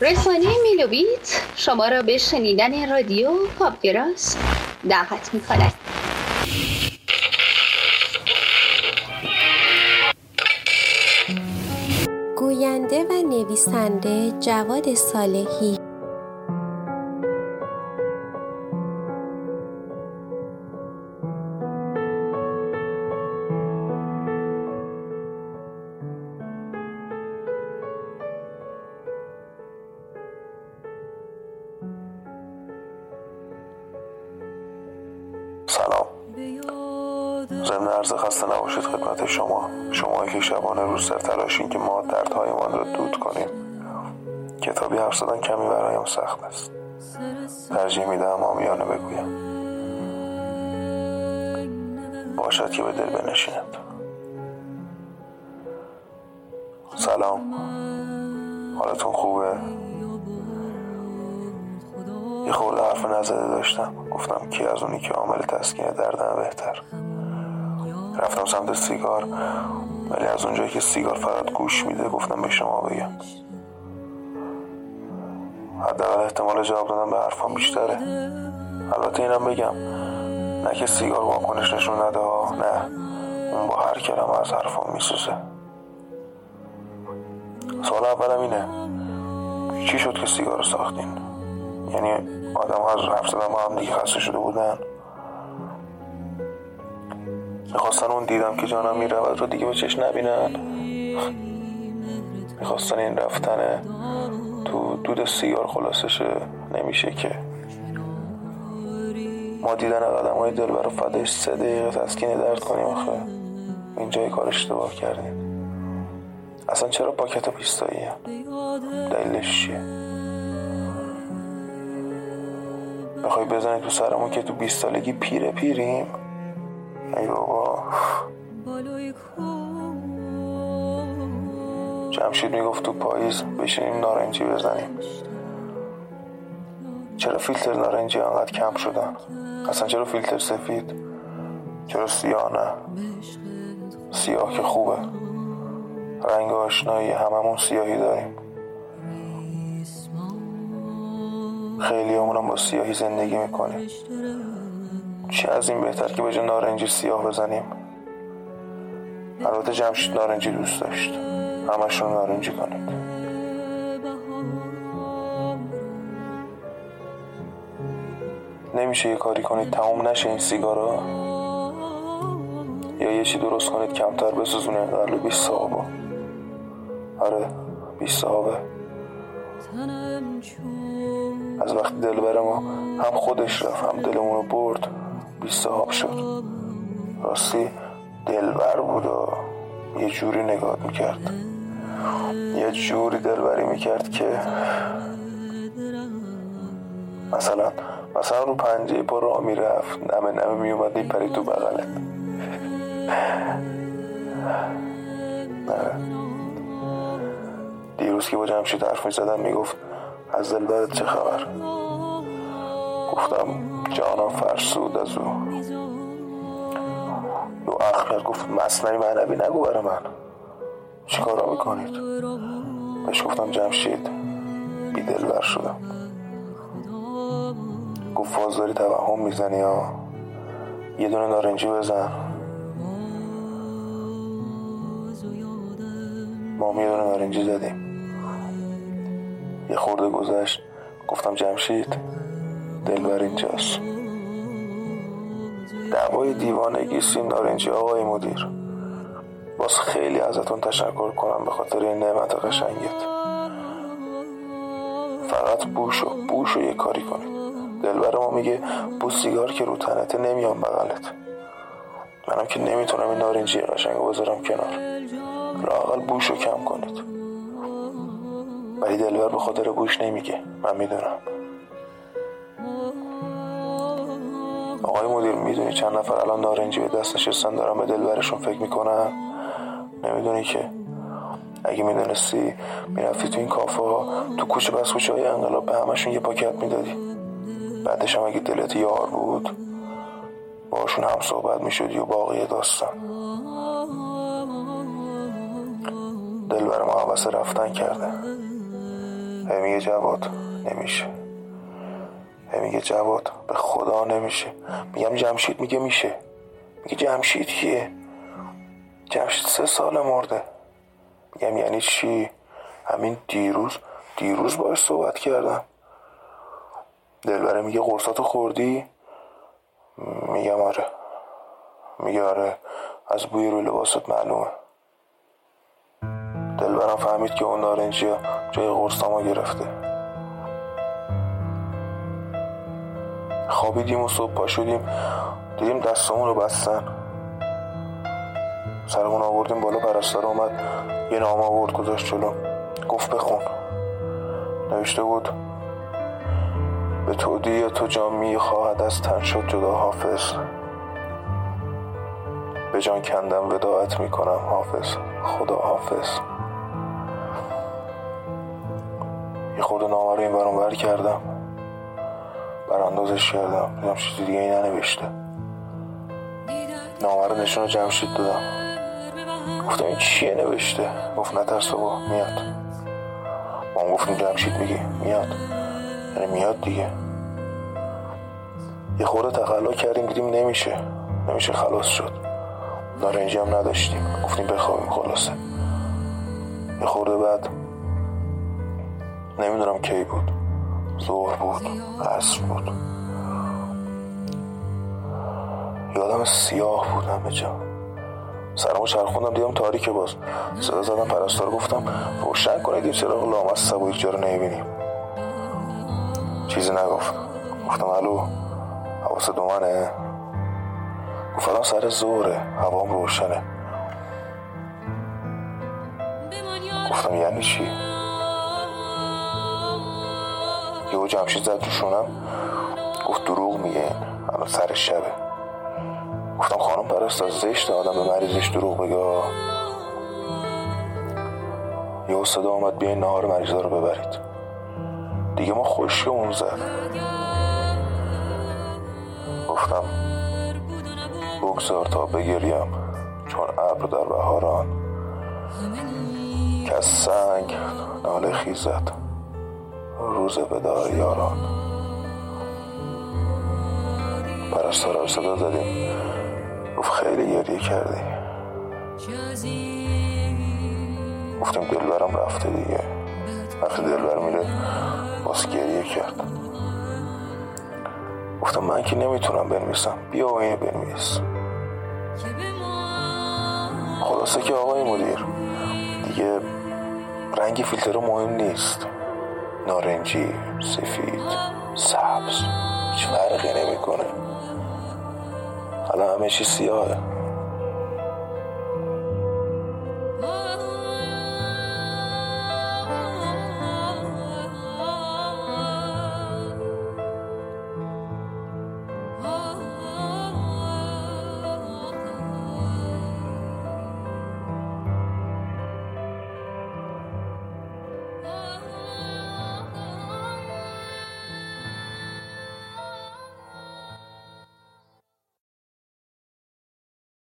رسانه میلوبیت شما را به شنیدن رادیو پاپگراس دعوت می کند گوینده و نویسنده جواد صالحی. ضمن عرض خسته نباشید خدمت شما. شما که شبانه روز سر تلاشین که ما دردهایمان را دود کنیم. کتابی حرف زدن کمی برایم سخت است. ترجیح می‌دهم آمیانه بگویم. باشد که به دل بنشیند. سلام. حالتون خوبه؟ یه خورده حرف نزده داشتم. گفتم کی از اونی که عامل تسکین دردم بهتر. رفتم سمت سیگار ولی از اونجایی که سیگار فقط گوش میده گفتم به شما بگم. حداقل احتمال جواب دادن به حرفان بیشتره. البته اینم بگم نه که سیگار واکنش نشون نده نه. اون با هر کلمه از حرفان میسوزه. سوال اولم اینه چی شد که سیگار ساختین؟ یعنی آدم ها از حرف زدن با هم دیگه خسته شده بودن؟ می‌خواستن اون دیدم که جانم می‌رود رو دیگه به چشم نبینن. می‌خواستن این رفتن تو دود سیگار خلاصشه. نمیشه که. ما دیدن آدم های دل برای فدایش سه دقیقه تسکین درد کنیم آخه. اینجای کار اشتباه کردیم. اصلا چرا پاکت پیستایی هم دلیلش چیه؟ بخوای بزنی تو سرمون که تو بیست سالگی پیره پیریم؟ ای بابا. جمشید می‌گفت تو پاییز بشینیم نارنجی بزنیم. چرا فیلتر نارنجی انقدر کم شدن؟ اصلا چرا فیلتر سفید؟ چرا سیاه نه؟ سیاه که خوبه. رنگ آشنایی هممون سیاهی داریم. خیلی همونم با سیاهی زندگی می‌کنیم. چه از این بهتر که به نارنجی سیاه بزنیم؟ البته جمشید نارنجی دوست داشت. همشون نارنجی کنید. نمیشه یه کاری کنید تمام نشه این سیگارا. یا یه چی درست کنید کمتر بسوزونه. قبل 20 صحابا آره 20 صحابه از وقتی دل بره ما هم خودش رفت هم دلمون رو برد. بی صاحب شد. راستی دلبر بود و یه جوری نگاه می‌کرد. یه جوری دلبری می‌کرد که مثلا مثلا رو پنجه پا را می‌رفت. نمه نمه میومد میپرید تو بغلت. دیروز که با جمشید حرف می‌زدم می‌گفت از دلبرت چه خبر؟ گفتم جانا فرسود از او. دو اخلر گفت مصنعی معنوی نگو برای من. چی کارا می‌کنید؟ بهش گفتم جمشید بی دلبر شدم. گفت فاز داری توهم می‌زنی ها؟ یه دونه نارنجی بزن. ما یه دونه نارنجی زدیم. یه خورده گذشت. گفتم جمشید دلبر اینجاست دعوای دیوانگی سین نارنجی آقای مدیر. باز خیلی ازتون تشکر کنم به خاطر این نعمت قشنگت. فقط بوش و بوش و یه کاری کنید. دلبر ما میگه بو سیگار که رو تنته نمیام بغلت. منم که نمی‌تونم این نارنجی قشنگ بذارم کنار. لاقل بوش رو کم کنید. ولی دلبر به خاطر بوش نمیگه. من می‌دونم. می‌دونی چند نفر الان نارنجی به دست نشستن دارن به دلبرشون فکر می‌کنن؟ نمی‌دونی که. اگه می‌دونستی می‌رفتی تو این کافه ها تو کوچه بس کوچه های انقلاب به همشون یه پاکت می‌دادی. بعدش هم اگه دلت یار بود باشون هم صحبت می‌شدی و باقی داستان. دل بر ما رفتن کرده. هی میگه جواد نمیشه. میگه جواد به خدا نمیشه. میگم جمشید میگه میشه. میگه جمشید کیه؟ جمشید سه سال مرده. میگم یعنی چی؟ همین دیروز دیروز باش صحبت کردم. دلبره میگه قرصاتو خوردی؟ میگم آره. میگه آره. از بوی روی لباست معلومه. دلبرم فهمید که اون نارنجی جای قرصاما گرفته. خوابیدیم و صبح پا شدیم. دیدیم دستامون رو بستن. سرمون آوردیم بالا پرستار اومد. یه نام آورد گذاشت جلو. گفت بخون. نوشته بود به تودی تو جامی خواهد از تن شد جدا حافظ. به جان کندم وداعت می‌کنم حافظ. خدا حافظ. یه خورده نامه رو این برون بر کردم. براندازش کردم دیدم چیزی دیگه این ننوشته. نامه رو نشون جمشید دادم. گفتم این چیه نوشته؟ گفت نترس بابا میاد. ما هم جمشید میگی میاد. یعنی میاد دیگه. یه خورده تقلا کردیم دیدیم نمیشه. نمیشه خلاص شد. نارنجی هم نداشتیم. گفتیم بخوابیم خلاصه. یه خورده بعد نمی‌دونم کی بود. ظهر بود عصر بود. یادم سیاه بود همه جا. سرمو چرخوندم دیدم تاریکه باز. صدا زدم پرستار گفتم روشن کنید این چراغ لامصب و یک رو نمی‌بینیم. چیزی نگفت. گفتم الو حواست دومنه گفت الان سر زوره هوام روشنه. گفتم یعنی چی؟ یهو جمشید زد رو گفت دروغ میگه. الان سر شبه. گفتم خانم پرستار زشت آدم به مریضش دروغ بگه. یهو صدا آمد بیاین نهار مریضا رو ببرید. دیگه ما اون زد گفتم بگذار تا بگریم چون ابر در بهاران. که از سنگ ناله خیزد. روز بدار یاران. پرستارا رو صدا زدیم گفت خیلی گریه کردی. گفتیم دلبرم رفته دیگه. وقتی دلبر میره باز گریه کرد. گفتم من که نمی‌تونم بنویسم. بیا و اینو بنویس. خلاصه که آقای مدیر. دیگه رنگ فیلتر مهم نیست. نارنجی سفید سبز. هیچ فرقی نمی‌کنه. الان همه چی سیاهه.